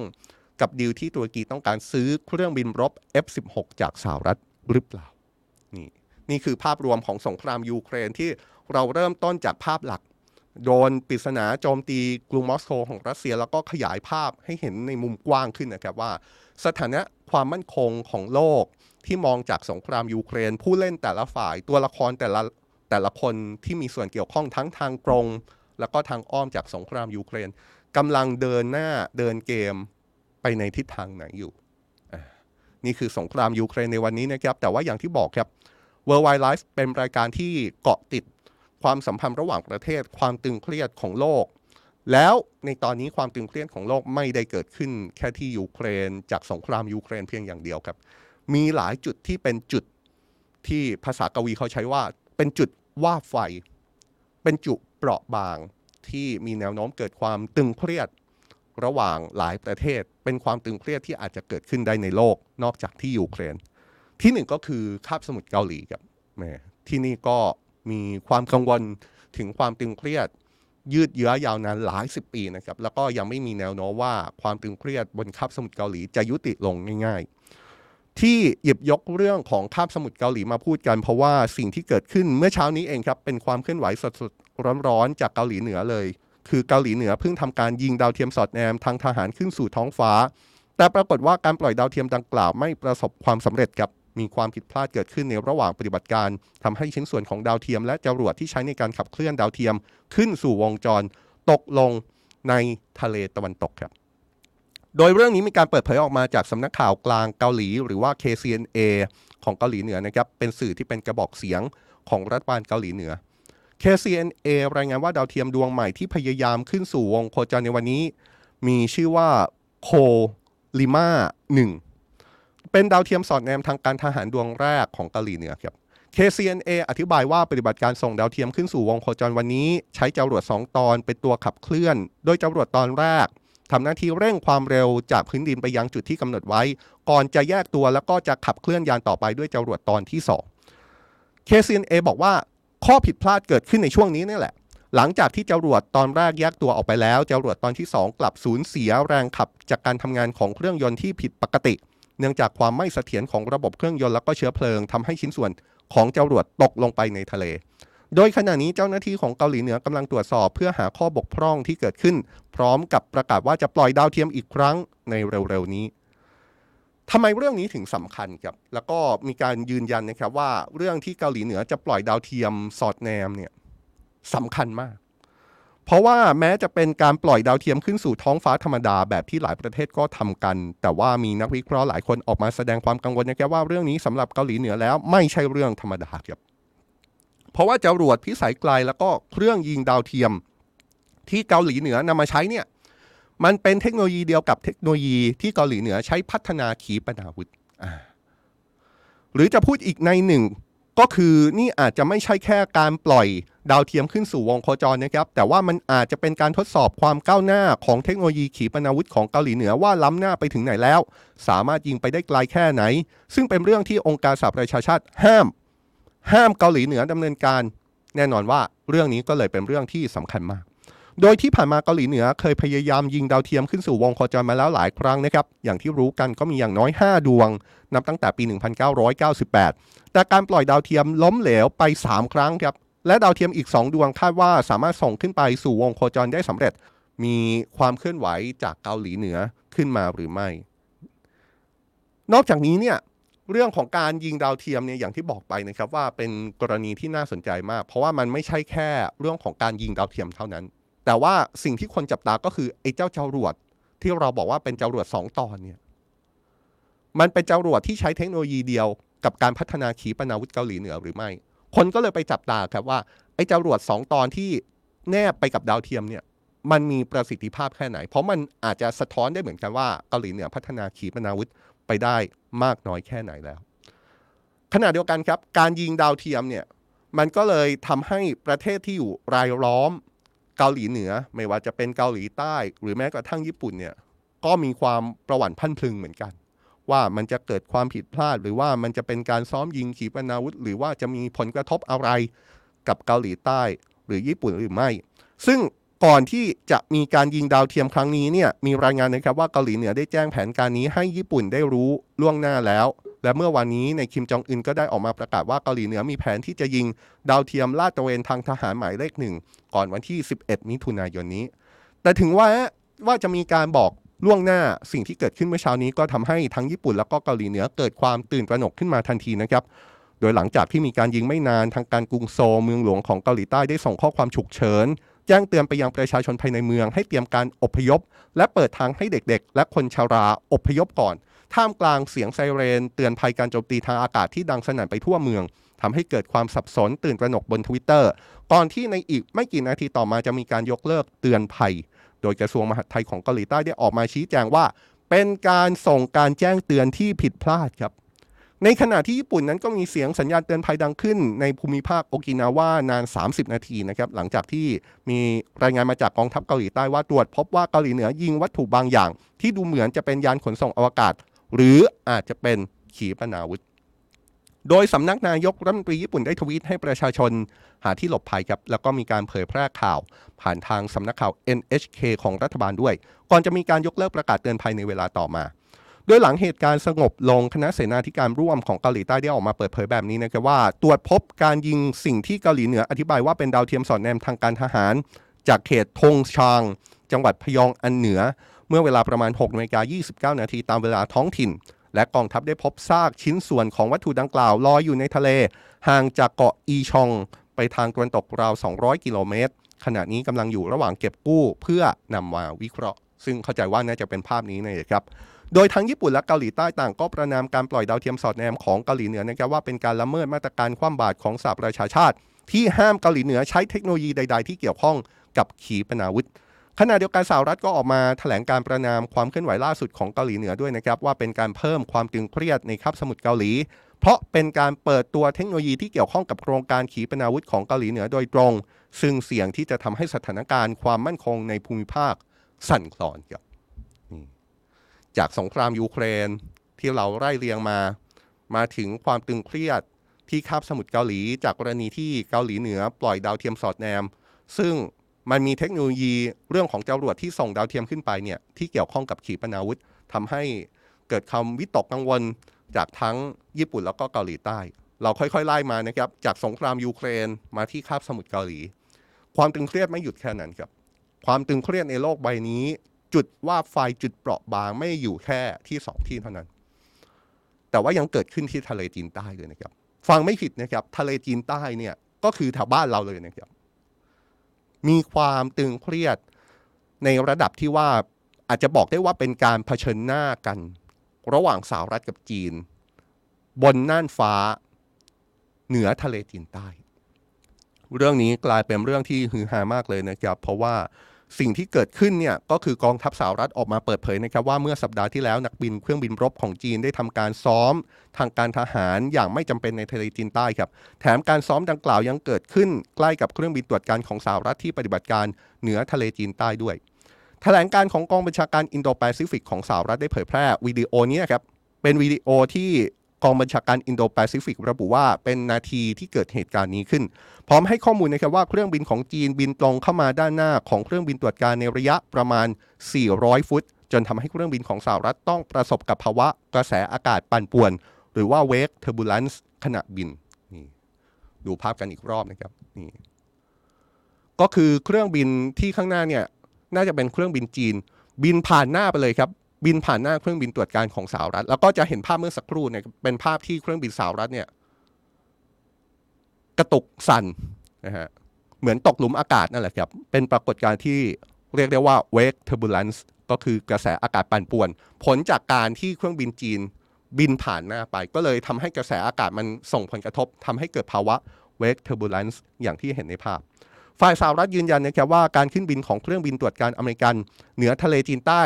กับดีลที่ตุรกีต้องการซื้อเครื่องบินรบ F16 จากสหรัฐหรือเปล่านี่นี่คือภาพรวมของสงครามยูเครนที่เราเริ่มต้นจากภาพหลัก โดนปริศนาโจมตีกรุงมอสโกของรัสเซียแล้วก็ขยายภาพให้เห็นในมุมกว้างขึ้นนะครับว่า สถานะความมั่นคงของโลกที่มองจากสงครามยูเครน ผู้เล่นแต่ละฝ่ายตัวละครแต่ละแต่ละคนที่มีส่วนเกี่ยวข้องทั้งทางตรง แล้วก็ทางอ้อมจากสงครามยูเครนกำลังเดินหน้าเดินเกม ไปในทิศทางไหนอยู่ นี่คือสงครามยูเครนในวันนี้นะครับ แต่ว่าอย่างที่บอกครับ World Wide Life เป็นรายการที่เกาะติดความสัมพันธ์ระหว่างประเทศ ความตึงเครียดของโลก แล้วในตอนนี้ความตึงเครียดของโลกไม่ได้เกิดขึ้นแค่ที่ยูเครน จากสงครามยูเครนเพียงอย่างเดียวครับ มีหลายจุดที่เป็นจุดที่ภาษากวีเขาใช้ว่า เป็นจุดว่าไฟ เป็นจุดเปราะบางที่มีแนวโน้มเกิดความตึงเครียด ระหว่างหลายประเทศ เป็นความตึงเครียดที่อาจจะเกิดขึ้นได้ในโลกนอกจากที่ยูเครน ที่หนึ่งก็คือคาบสมุทรเกาหลีครับแมที่นี่ก็มีความกังวลถึงความตึงเครียดยืดเยื้อยาวนานหลายสิบปีนะครับแล้วก็ยังไม่มีแนวโน้มว่าความตึงเครียดบนคาบสมุทรเกาหลีจะยุติลงง่ายๆ ที่หยิบยกเรื่องของคาบสมุทรเกาหลีมาพูดกัน เพราะว่าสิ่งที่เกิดขึ้นเมื่อเช้านี้เองครับเป็นความเคลื่อนไหวสดๆร้อนๆจากเกาหลีเหนือเลย คือเกาหลีเหนือเพิ่งทำการยิงดาวเทียมสอดแนมทางทหารขึ้นสู่ท้องฟ้า แต่ปรากฏว่าการปล่อยดาวเทียมดังกล่าวไม่ประสบความสำเร็จครับมีความผิดพลาดเกิดขึ้นในระหว่างปฏิบัติการทำให้ชิ้นส่วนของดาวเทียมและจรวดที่ใช้ในการขับเคลื่อนดาวเทียมขึ้นสู่วงจรตกลงในทะเลตะวันตกครับ โดยเรื่องนี้มีการเปิดเผยออกมาจากสำนักข่าวกลางเกาหลีหรือว่า KCNA ของเกาหลีเหนือนะครับ เป็นสื่อที่เป็นกระบอกเสียงของรัฐบาลเกาหลีเหนือ KCNA รายงานว่าดาวเทียมดวงใหม่ที่พยายามขึ้นสู่วงโคจรในวันนี้ มีชื่อว่าโคลิมา1เป็นดาวเทียมสอดแนมทางการทหารดวงแรกของเกาหลีเหนือครับ KCNA อธิบายว่าปฏิบัติการส่งดาวเทียมขึ้นสู่วงโคจรวันนี้ ใช้จรวด 2 ตอนเป็นตัวขับเคลื่อน โดยจรวดตอนแรกทำหน้าที่เร่งความเร็วจากพื้นดินไปยังจุดที่กำหนดไว้ ก่อนจะแยกตัวแล้วก็จะขับเคลื่อนยานต่อไปด้วยจรวดตอนที่ 2 KCNA บอกว่า ข้อผิดพลาดเกิดขึ้นในช่วงนี้นี่แหละ หลังจากที่จรวดตอนแรกแยกตัวออกไปแล้วจรวดตอนที่ 2 กลับสูญเสียแรงขับ จากการทำงานของเครื่องยนต์ที่ผิดปกติ เนื่องจากความไม่เสถียรของระบบเครื่องยนต์แล้วก็เชื้อเพลิงทำให้ชิ้นส่วนของจรวดตกลงไปในทะเล โดยขณะนี้เจ้าหน้าที่ของเกาหลีเหนือกำลังตรวจสอบเพื่อหาข้อบกพร่องที่เกิดขึ้น พร้อมกับประกาศว่าจะปล่อยดาวเทียมอีกครั้งในเร็วๆนี้ ทำไมเรื่องนี้ถึงสำคัญครับ แล้วก็มีการยืนยันนะครับว่าเรื่องที่เกาหลีเหนือจะปล่อยดาวเทียมสอดแนมเนี่ยสำคัญมาก เพราะว่าแม้จะเป็นการปล่อยดาวเทียมขึ้นสู่ท้องฟ้าธรรมดาแบบที่หลายประเทศก็ทำกัน แต่ว่ามีนักวิเคราะห์หลายคนออกมาแสดงความกังวลนะครับว่าเรื่องนี้สำหรับเกาหลีเหนือแล้วไม่ใช่เรื่องธรรมดาครับ เพราะว่าจรวดพิสัยไกลแล้วก็เครื่องยิงดาวเทียม ที่เกาหลีเหนือนำมาใช้เนี่ย มันเป็นเทคโนโลยีเดียวกับเทคโนโลยีที่เกาหลีเหนือใช้พัฒนาขีปนาวุธหรือจะพูดอีกในหนึ่ง ก็คือนี่อาจจะไม่ใช่แค่การปล่อยดาวเทียมขึ้นสู่วงโคจรนะครับ แต่ว่ามันอาจจะเป็นการทดสอบความก้าวหน้าของเทคโนโลยีขีปนาวุธของเกาหลีเหนือว่าล้ำหน้าไปถึงไหนแล้ว สามารถยิงไปได้ไกลแค่ไหน ซึ่งเป็นเรื่องที่องค์การสหประชาชาติห้าม ห้ามเกาหลีเหนือดำเนินการ แน่นอนว่าเรื่องนี้ก็เลยเป็นเรื่องที่สำคัญมาก โดยที่ผ่านมาเกาหลีเหนือเคยพยายามยิงดาวเทียมขึ้นสู่วงโคจรมาแล้วหลายครั้งนะครับ อย่างที่รู้กันก็มีอย่างน้อย 5 ดวง นับตั้งแต่ปี 1998 แต่การปล่อยดาวเทียมล้มเหลวไป 3 ครั้งครับ และดาวเทียมอีก 2 ดวงคาดว่าสามารถส่งขึ้นไปสู่วงโคจรได้สำเร็จ มีความเคลื่อนไหวจากเกาหลีเหนือขึ้นมาหรือไม่ นอกจากนี้เนี่ยเรื่องของการยิงดาวเทียมเนี่ยอย่างที่บอกไปนะครับว่าเป็นกรณีที่น่าสนใจมาก เพราะว่ามันไม่ใช่แค่เรื่องของการยิงดาวเทียมเท่านั้น แต่ว่าสิ่งที่คนจับตาก็คือไอ้เจ้าจรวดที่เราบอกว่าเป็นจรวดสองตอนเนี่ยมันเป็นจรวดที่ใช้เทคโนโลยีเดียวกับการพัฒนาขีปนาวุธเกาหลีเหนือหรือไม่ คนก็เลยไปจับตาครับว่าไอ้จรวดสองตอนที่แนบไปกับดาวเทียมเนี่ยมันมีประสิทธิภาพแค่ไหน เพราะมันอาจจะสะท้อนได้เหมือนกันว่าเกาหลีเหนือพัฒนาขีปนาวุธไปได้มากน้อยแค่ไหนแล้ว ขณะเดียวกันครับ การยิงดาวเทียมเนี่ยมันก็เลยทำให้ประเทศที่อยู่รายล้อม เกาหลีเหนือ ไม่ว่าจะเป็นเกาหลีใต้ หรือแม้กระทั่งญี่ปุ่นเนี่ยก็มีความประวัติพันพึงเหมือนกัน ว่ามันจะเกิดความผิดพลาด หรือว่ามันจะเป็นการซ้อมยิงขีปนาวุธ หรือว่าจะมีผลกระทบอะไรกับเกาหลีใต้หรือญี่ปุ่นหรือไม่ ซึ่ง ก่อนที่จะมีการยิงดาวเทียมครั้งนี้เนี่ยมีรายงานนะครับว่าเกาหลีเหนือได้แจ้งแผนการนี้ให้ญี่ปุ่นได้รู้ล่วงหน้าแล้ว และเมื่อวันนี้ในคิมจองอึนก็ได้ออกมาประกาศว่าเกาหลีเหนือมีแผนที่จะยิงดาวเทียมลาดตระเวนทางทหารหมายเลขหนึ่งก่อนวันที่ 11 มิถุนายนนี้ แต่ถึงว่าว่าจะมีการบอกล่วงหน้าสิ่งที่เกิดขึ้นเมื่อเช้านี้ก็ทำให้ทั้งญี่ปุ่นแล้วก็เกาหลีเหนือเกิดความตื่นตระหนกขึ้นมาทันทีนะครับโดยหลังจากที่มีการยิงไม่นานทางการกรุงโซลเมืองหลวงของเกาหลีใต้ได้ส่งข้อความฉุกเฉิน แจ้งเตือนไปยังประชาชนภายในเมือง ให้เตรียมการอพยพ และเปิดทางให้เด็กๆ และคนชาราอพยพก่อน ท่ามกลางเสียงไซเรน เตือนภัยการโจมตีทางอากาศที่ดังสนั่นไปทั่วเมืองทำให้เกิดความสับสนตื่นตระหนกบนทวิตเตอร์ก่อนที่ในอีกไม่กี่นาทีต่อมาจะมีการยกเลิกเตือนภัย โดยกระทรวงมหาดไทยของเกาหลีใต้ได้ออกมาชี้แจงว่า เป็นการส่งการแจ้งเตือนที่ผิดพลาดครับ ในขณะที่ญี่ปุ่นนั้นก็มีเสียงสัญญาณเตือนภัยดังขึ้น ในภูมิภาคโอกินาวานาน 30 นาทีนะครับหลังจากที่มีรายงานมาจากกองทัพเกาหลีใต้ว่าตรวจพบว่าเกาหลีเหนือยิงวัตถุบางอย่าง ที่ดูเหมือนจะเป็นยานขนส่งอวกาศ หรืออาจจะเป็นขีปนาวุธ โดยสำนักนายกรัฐมนตรีญี่ปุ่นได้ทวีตให้ประชาชนหาที่หลบภัยครับแล้วก็มีการเผยแพร่ข่าว ผ่านทางสำนักข่าว NHK ของรัฐบาลด้วย ก่อนจะมีการยกเลิกประกาศเตือนภัยในเวลาต่อมา โดยหลังเหตุการณ์สงบลงคณะเสนาธิการร่วมของเกาหลีใต้ได้ออกมาเปิดเผยแบบนี้นะครับว่า ตรวจพบการยิงสิ่งที่เกาหลีเหนืออธิบายว่าเป็นดาวเทียมสอดแนมทางการทหาร จากเขตทงชาง จังหวัดพยองอันเหนือ เมื่อเวลาประมาณ6นาฬิกา29 นาทีตามเวลาท้องถิ่น และกองทัพได้พบซากชิ้นส่วนของวัตถุดังกล่าวลอยอยู่ในทะเล ห่างจากเกาะอีชอง ไปทางตะวันตกราว 200 กิโลเมตรขณะนี้กำลังอยู่ระหว่างเก็บกู้เพื่อนำมาวิเคราะห์ ซึ่งเข้าใจว่าน่าจะเป็นภาพนี้นะครับ โดยทั้งญี่ปุ่นและเกาหลีใต้ต่างก็ประนามการปล่อยดาวเทียมสอดแนมของเกาหลีเหนือนะครับว่าเป็นการละเมิดมาตรการคว่ำบาตรของสหประชาชาติ ที่ห้ามเกาหลีเหนือใช้เทคโนโลยีใด ๆ ที่เกี่ยวข้องกับขีปนาวุธขณะเดียวกันสหรัฐก็ออกมาแถลงการประนามความเคลื่อนไหวล่าสุดของเกาหลีเหนือด้วยนะครับว่าเป็นการเพิ่มความตึงเครียดในคาบสมุทรเกาหลี เพราะเป็นการเปิดตัวเทคโนโลยีที่เกี่ยวข้องกับโครงการขีปนาวุธของเกาหลีเหนือโดยตรง ซึ่งเสี่ยงที่จะทำให้สถานการณ์ความมั่นคงในภูมิภาคสั่นคลอนครับ จากสงครามยูเครนที่เราไล่เรียงมา มาถึงความตึงเครียดที่คาบสมุทรเกาหลี จากกรณีที่เกาหลีเหนือปล่อยดาวเทียมสอดแนม ซึ่งมันมีเทคโนโลยีเรื่องของจรวดที่ส่งดาวเทียมขึ้นไปเนี่ยที่เกี่ยวข้องกับขีปนาวุธทำให้เกิดคำวิตกกังวลจากทั้งญี่ปุ่นแล้วก็เกาหลีใต้ เราค่อยๆไล่มานะครับจากสงครามยูเครนมาที่คาบสมุทรเกาหลี ความตึงเครียดไม่หยุดแค่นั้นครับความตึงเครียดในโลกใบนี้ จุดว่าไฟจุดเปราะบางไม่อยู่แค่ที่สองที่เท่านั้น แต่ว่ายังเกิดขึ้นที่ทะเลจีนใต้เลยนะครับ ฟังไม่ผิดนะครับ ทะเลจีนใต้เนี่ยก็คือแถวบ้านเราเลยนะครับ มีความตึงเครียดในระดับที่ว่าอาจจะบอกได้ว่าเป็นการเผชิญหน้ากัน ระหว่างสหรัฐกับจีน บนน่านฟ้า เหนือทะเลจีนใต้ เรื่องนี้กลายเป็นเรื่องที่ฮือฮามากเลยนะครับ เพราะว่า สิ่งที่เกิดขึ้นเนี่ยก็คือกองทัพสหรัฐออกมาเปิดเผยนะครับว่าเมื่อสัปดาห์ที่แล้วนักบินเครื่องบินรบของจีนได้ทำการซ้อม ทางการทหารอย่างไม่จำเป็นในทะเลจีนใต้ครับ แถมการซ้อมดังกล่าวยังเกิดขึ้นใกล้กับเครื่องบินตรวจการของสหรัฐที่ปฏิบัติการเหนือทะเลจีนใต้ด้วย แถลงการณ์ของกองบัญชาการอินโดแปซิฟิกของสหรัฐได้เผยแพร่วิดีโอนี้ครับเป็นวิดีโอที่ กองบัญชาการอินโดแปซิฟิกระบุว่าเป็นนาทีที่เกิดเหตุการณ์นี้ขึ้น พร้อมให้ข้อมูลนะครับว่าเครื่องบินของจีนบินตรงเข้ามาด้านหน้าของเครื่องบินตรวจการในระยะประมาณ 400 ฟุต จนทำให้เครื่องบินของสหรัฐต้องประสบกับภาวะกระแสอากาศปั่นป่วน หรือว่า wake turbulence ขณะบินนี่ดูภาพกันอีกรอบนะครับนี่ก็คือเครื่องบินที่ข้างหน้าเนี่ยน่าจะเป็นเครื่องบินจีน บินผ่านหน้าไปเลยครับ บินผ่านหน้าเครื่องบินตรวจการของสหรัฐ แล้วก็จะเห็นภาพเมื่อสักครู่เนี่ยเป็นภาพที่เครื่องบินสหรัฐเนี่ยกระตุกสั่นนะฮะเหมือนตกหลุมอากาศนั่นแหละครับ เป็นปรากฏการณ์ที่เรียกได้ว่า wake turbulence ก็คือกระแสอากาศปั่นป่วน ผลจากการที่เครื่องบินจีนบินผ่านหน้าไป ก็เลยทำให้กระแสอากาศมันส่งผลกระทบทำให้เกิดภาวะ wake turbulence อย่างที่เห็นในภาพ ฝ่ายสหรัฐยืนยันนะครับว่าการขึ้นบินของเครื่องบินตรวจการอเมริกัน เหนือทะเลจีนใต้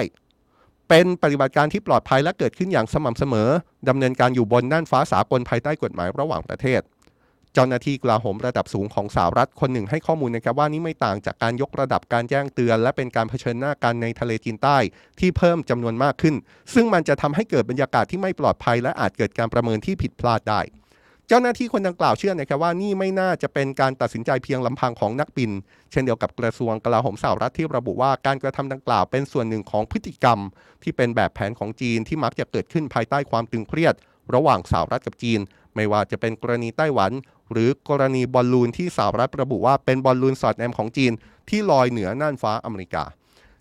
เป็นปฏิบัติการที่ปลอดภัยและเกิดขึ้นอย่างสม่ำเสมอดำเนินการอยู่บนน่านฟ้าสากลภายใต้กฎหมายระหว่างประเทศ เจ้าหน้าที่กลาโหมระดับสูงของสหรัฐคนหนึ่งให้ข้อมูลนะครับว่านี่ไม่ต่างจากการยกระดับการแจ้งเตือน และเป็นการเผชิญหน้ากันในทะเลจีนใต้ที่เพิ่มจำนวนมากขึ้น ซึ่งมันจะทำให้เกิดบรรยากาศที่ไม่ปลอดภัย และอาจเกิดการประเมินที่ผิดพลาดได้ จ้าหน้าที่คนดังกล่าวเชื่อนะครับว่านี่ไม่น่าจะเป็นการตัดสินใจเพียงลำพังของนักบิน เช่นเดียวกับกระทรวงกลาโหมสหรัฐที่ระบุว่าการกระทำดังกล่าวเป็นส่วนหนึ่งของพฤติกรรม ที่เป็นแบบแผนของจีนที่มักจะเกิดขึ้นภายใต้ความตึงเครียด ระหว่างสหรัฐกับจีน ไม่ว่าจะเป็นกรณีไต้หวัน หรือกรณีบอลลูนที่สหรัฐระบุว่าเป็นบอลลูนสอดแนมของจีน ที่ลอยเหนือน่านฟ้าอเมริกา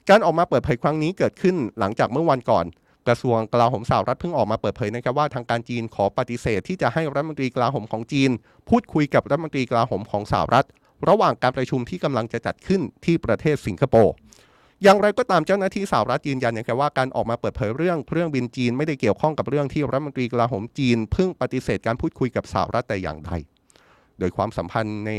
การออกมาเปิดเผยครั้งนี้เกิดขึ้นหลังจากเมื่อวันก่อน กระทรวงกลาโหมสหรัฐเพิ่งออกมาเปิดเผยนะครับว่าทางการจีนขอปฏิเสธที่จะให้รัฐมนตรีกลาโหมของจีน พูดคุยกับรัฐมนตรีกลาโหมของสหรัฐ ระหว่างการประชุมที่กำลังจะจัดขึ้นที่ประเทศสิงคโปร์อย่างไรก็ตามเจ้าหน้าที่สหรัฐยืนยันนะครับว่าการออกมาเปิดเผยเรื่องเครื่องบินจีนไม่ได้เกี่ยวข้องกับเรื่องที่รัฐมนตรีกลาโหมจีนเพิ่งปฏิเสธการพูดคุยกับสหรัฐแต่อย่างใด โดยความสัมพันธ์ใน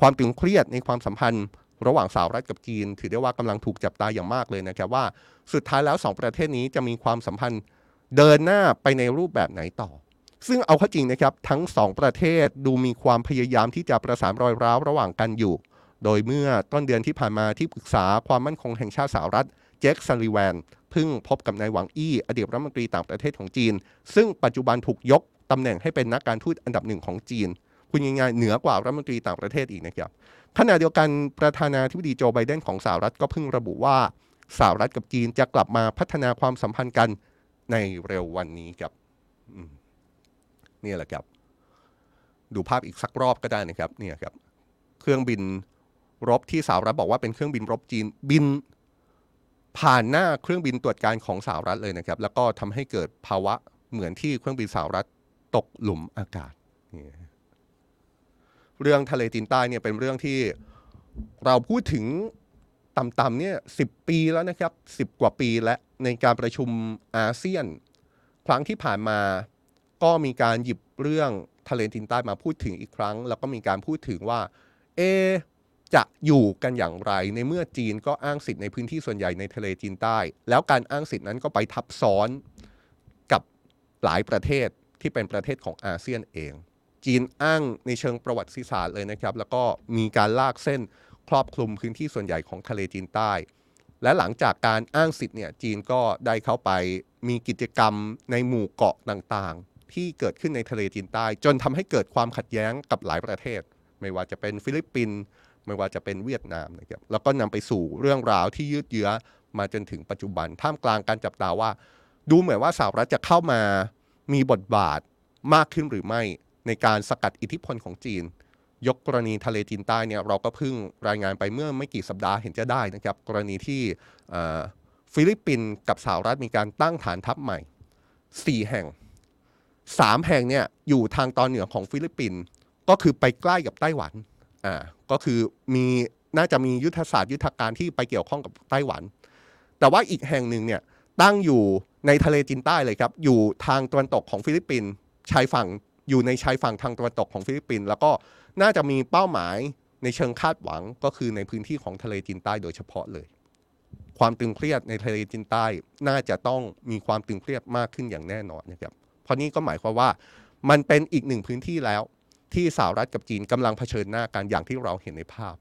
ความตึงเครียดในความสัมพันธ์ ระหว่างสหรัฐกับจีน ถือได้ว่ากำลังถูกจับตาอย่างมากเลยนะครับว่าสุดท้ายแล้วสองประเทศนี้จะมีความสัมพันธ์เดินหน้าไปในรูปแบบไหนต่อ ซึ่งเอาเข้าจริงนะครับทั้งสองประเทศดูมีความพยายามที่จะประสานรอยร้าวระหว่างกันอยู่ โดยเมื่อต้นเดือนที่ผ่านมาที่ปรึกษาความมั่นคงแห่งชาติสหรัฐเจคซันลีแวนเพิ่งพบกับนายหวังอี้อดีตรัฐมนตรีต่างประเทศของจีน ซึ่งปัจจุบันถูกยกตำแหน่งให้เป็นนักการทูตอันดับหนึ่งของจีน พูดง่ายๆเหนือกว่ารัฐมนตรีต่างประเทศอีกนะครับขณะเดียวกันประธานาธิบดีโจไบเดนของสหรัฐก็เพิ่งระบุว่าสหรัฐกับจีนจะกลับมาพัฒนาความสัมพันธ์กันในเร็ววันนี้ครับนี่แหละครับ ดูภาพอีกสักรอบก็ได้นะครับเนี่ยครับ เครื่องบินรบที่สหรัฐบอกว่าเป็นเครื่องบินรบจีนบิน ผ่านหน้าเครื่องบินตรวจการของสหรัฐเลยนะครับ แล้วก็ทำให้เกิดภาวะเหมือนที่เครื่องบินสหรัฐตกหลุมอากาศ เรื่องทะเลจีนใต้เนี่ยเป็นเรื่องที่เราพูดถึงต่ำๆเนี่ยสิปีแล้วนะครับสิบกว่าปีและในการประชุมอาเซียน ครั้งที่ผ่านมาก็มีการหยิบเรื่องทะเลจีนใต้มาพูดถึงอีกครั้ง แล้วก็มีการพูดถึงว่า เอ จะอยู่กันอย่างไร ในเมื่อจีนก็อ้างสิทธิ์ในพื้นที่ส่วนใหญ่ในทะเลจีนใต้ แล้วการอ้างสิทธิ์นั้นก็ไปทับซ้อนกับหลายประเทศที่เป็นประเทศของอาเซียนเอง จีนอ้างในเชิงประวัติศาสตร์เลยนะครับ แล้วก็มีการลากเส้นครอบคลุมพื้นที่ส่วนใหญ่ของทะเลจีนใต้ และหลังจากการอ้างสิทธิ์เนี่ยจีนก็ได้เข้าไปมีกิจกรรมในหมู่เกาะต่างๆ ที่เกิดขึ้นในทะเลจีนใต้ จนทำให้เกิดความขัดแย้งกับหลายประเทศ ไม่ว่าจะเป็นฟิลิปปินส์ไม่ว่าจะเป็นเวียดนามนะครับแล้วก็นำไปสู่เรื่องราวที่ยืดเยื้อมาจนถึงปัจจุบันท่ามกลางการจับตาว่า ดูเหมือนว่าสหรัฐจะเข้ามามีบทบาทมากขึ้นหรือไม่ ในการสกัดอิทธิพลของจีน ยกกรณีทะเลจีนใต้เนี่ยเราก็เพิ่งรายงานไปเมื่อไม่กี่สัปดาห์เห็นจะได้นะครับ กรณีที่ฟิลิปปินส์กับสหรัฐมีการตั้งฐานทัพใหม่ 4 แห่ง 3 แห่งเนี่ยอยู่ทางตอนเหนือของฟิลิปปินส์ก็คือไปใกล้กับไต้หวันอ่าก็คือมีน่าจะมียุทธศาสตร์ยุทธการที่ไปเกี่ยวข้องกับไต้หวัน แต่ว่าอีกแห่งหนึ่งเนี่ยตั้งอยู่ในทะเลจีนใต้เลยครับ อยู่ทางตะวันตกของฟิลิปปินส์ชายฝั่ง อยู่ในชายฝั่งทางตะวันตกของฟิลิปปินส์แล้วก็น่าจะมีเป้าหมายในเชิงคาดหวังก็คือในพื้นที่ของทะเลจีนใต้โดยเฉพาะเลย ความตึงเครียดในทะเลจีนใต้น่าจะต้องมีความตึงเครียดมากขึ้นอย่างแน่นอนนะครับเพราะนี่ก็หมายความว่ามันเป็นอีกหนึ่งพื้นที่แล้วที่สหรัฐกับจีนกำลังเผชิญหน้ากันอย่างที่เราเห็นในภาพ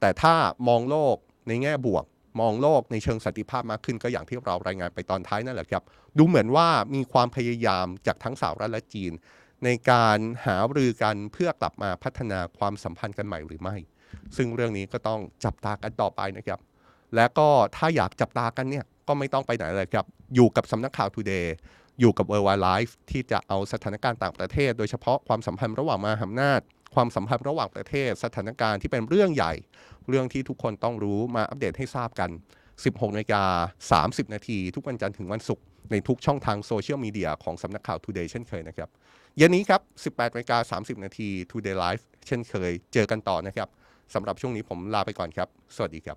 แต่ถ้ามองโลกในแง่บวก มองโลกในเชิงสันติภาพมากขึ้นก็อย่างที่เรารายงานไปตอนท้ายนั่นแหละครับ ดูเหมือนว่ามีความพยายามจากทั้งสหรัฐและจีน ในการหารือกันเพื่อกลับมาพัฒนาความสัมพันธ์กันใหม่หรือไม่ ซึ่งเรื่องนี้ก็ต้องจับตากันต่อไปนะครับ และก็ถ้าอยากจับตากันเนี่ยก็ไม่ต้องไปไหนเลยครับ อยู่กับสำนักข่าว Today อยู่กับ World Wide Life ที่จะเอาสถานการณ์ต่างประเทศ โดยเฉพาะความสัมพันธ์ระหว่างมหาอำนาจ ความสัมพันธ์ระหว่างประเทศ สถานการณ์ที่เป็นเรื่องใหญ่ เรื่องที่ทุกคนต้องรู้มาอัปเดตให้ทราบกัน 16นาฬิกา30 นาที ทุกวันจันทร์ถึงวันศุกร์ในทุกช่องทางโซเชียลมีเดียของสำนักข่าว Today เช่นเคยนะครับ ย็นนี้ครับ 18นาฬิกา30 นาที Today Live เช่นเคยเจอกันต่อนะครับสำหรับช่วงนี้ผมลาไปก่อนครับ สวัสดีครับ